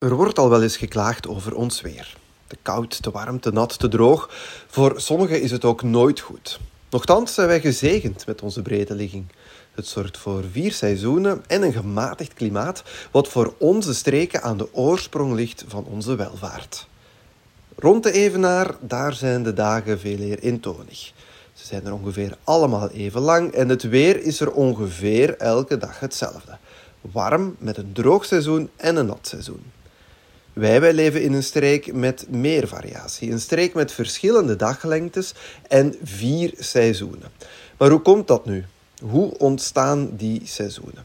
Er wordt al wel eens geklaagd over ons weer. Te koud, te warm, te nat, te droog. Voor sommigen is het ook nooit goed. Nochtans zijn wij gezegend met onze brede ligging. Het zorgt voor vier seizoenen en een gematigd klimaat, wat voor onze streken aan de oorsprong ligt van onze welvaart. Rond de Evenaar, daar zijn de dagen veel eer eentonig. Ze zijn er ongeveer allemaal even lang en het weer is er ongeveer elke dag hetzelfde. Warm met een droog seizoen en een nat seizoen. Wij, wij leven in een streek met meer variatie. Een streek met verschillende daglengtes en vier seizoenen. Maar hoe komt dat nu? Hoe ontstaan die seizoenen?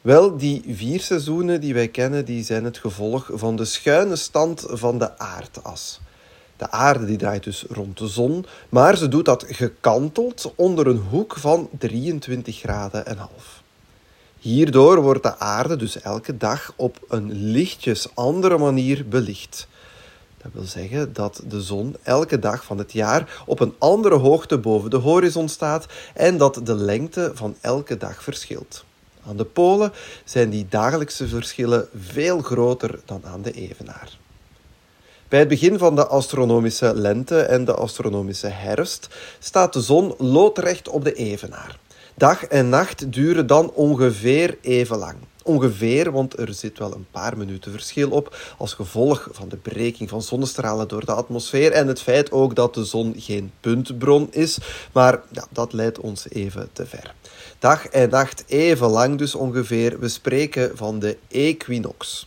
Wel, die vier seizoenen die wij kennen, die zijn het gevolg van de schuine stand van de aardas. De aarde die draait dus rond de zon, maar ze doet dat gekanteld onder een hoek van 23 graden en half. Hierdoor wordt de aarde dus elke dag op een lichtjes andere manier belicht. Dat wil zeggen dat de zon elke dag van het jaar op een andere hoogte boven de horizon staat en dat de lengte van elke dag verschilt. Aan de polen zijn die dagelijkse verschillen veel groter dan aan de evenaar. Bij het begin van de astronomische lente en de astronomische herfst staat de zon loodrecht op de evenaar. Dag en nacht duren dan ongeveer even lang. Ongeveer, want er zit wel een paar minuten verschil op als gevolg van de breking van zonnestralen door de atmosfeer en het feit ook dat de zon geen puntbron is. Maar ja, dat leidt ons even te ver. Dag en nacht even lang dus ongeveer. We spreken van de equinox.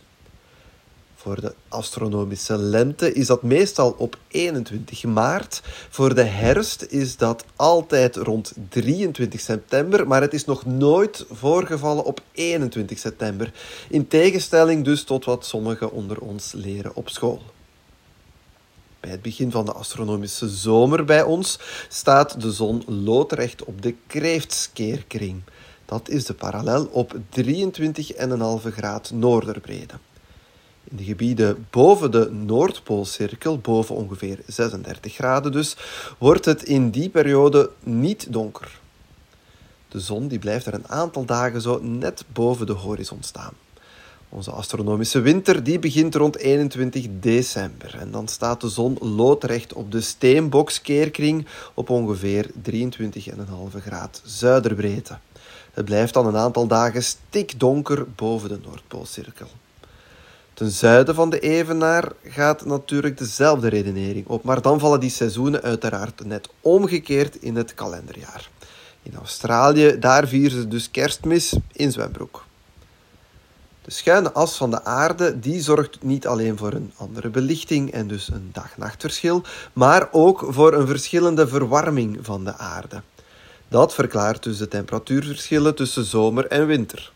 Voor de astronomische lente is dat meestal op 21 maart. Voor de herfst is dat altijd rond 23 september, maar het is nog nooit voorgevallen op 21 september. In tegenstelling dus tot wat sommigen onder ons leren op school. Bij het begin van de astronomische zomer bij ons staat de zon loodrecht op de kreeftskeerkring. Dat is de parallel op 23,5 graad noorderbreedte. In de gebieden boven de Noordpoolcirkel, boven ongeveer 36 graden dus, wordt het in die periode niet donker. De zon die blijft er een aantal dagen zo net boven de horizon staan. Onze astronomische winter die begint rond 21 december en dan staat de zon loodrecht op de steenbokskeerkring op ongeveer 23,5 graad zuiderbreedte. Het blijft dan een aantal dagen stikdonker boven de Noordpoolcirkel. Ten zuiden van de Evenaar gaat natuurlijk dezelfde redenering op, maar dan vallen die seizoenen uiteraard net omgekeerd in het kalenderjaar. In Australië, daar vieren ze dus kerstmis in zwembroek. De schuine as van de aarde die zorgt niet alleen voor een andere belichting en dus een dag-nachtverschil, maar ook voor een verschillende verwarming van de aarde. Dat verklaart dus de temperatuurverschillen tussen zomer en winter.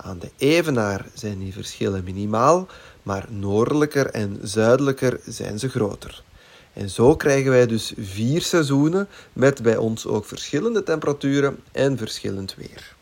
Aan de evenaar zijn die verschillen minimaal, maar noordelijker en zuidelijker zijn ze groter. En zo krijgen wij dus vier seizoenen met bij ons ook verschillende temperaturen en verschillend weer.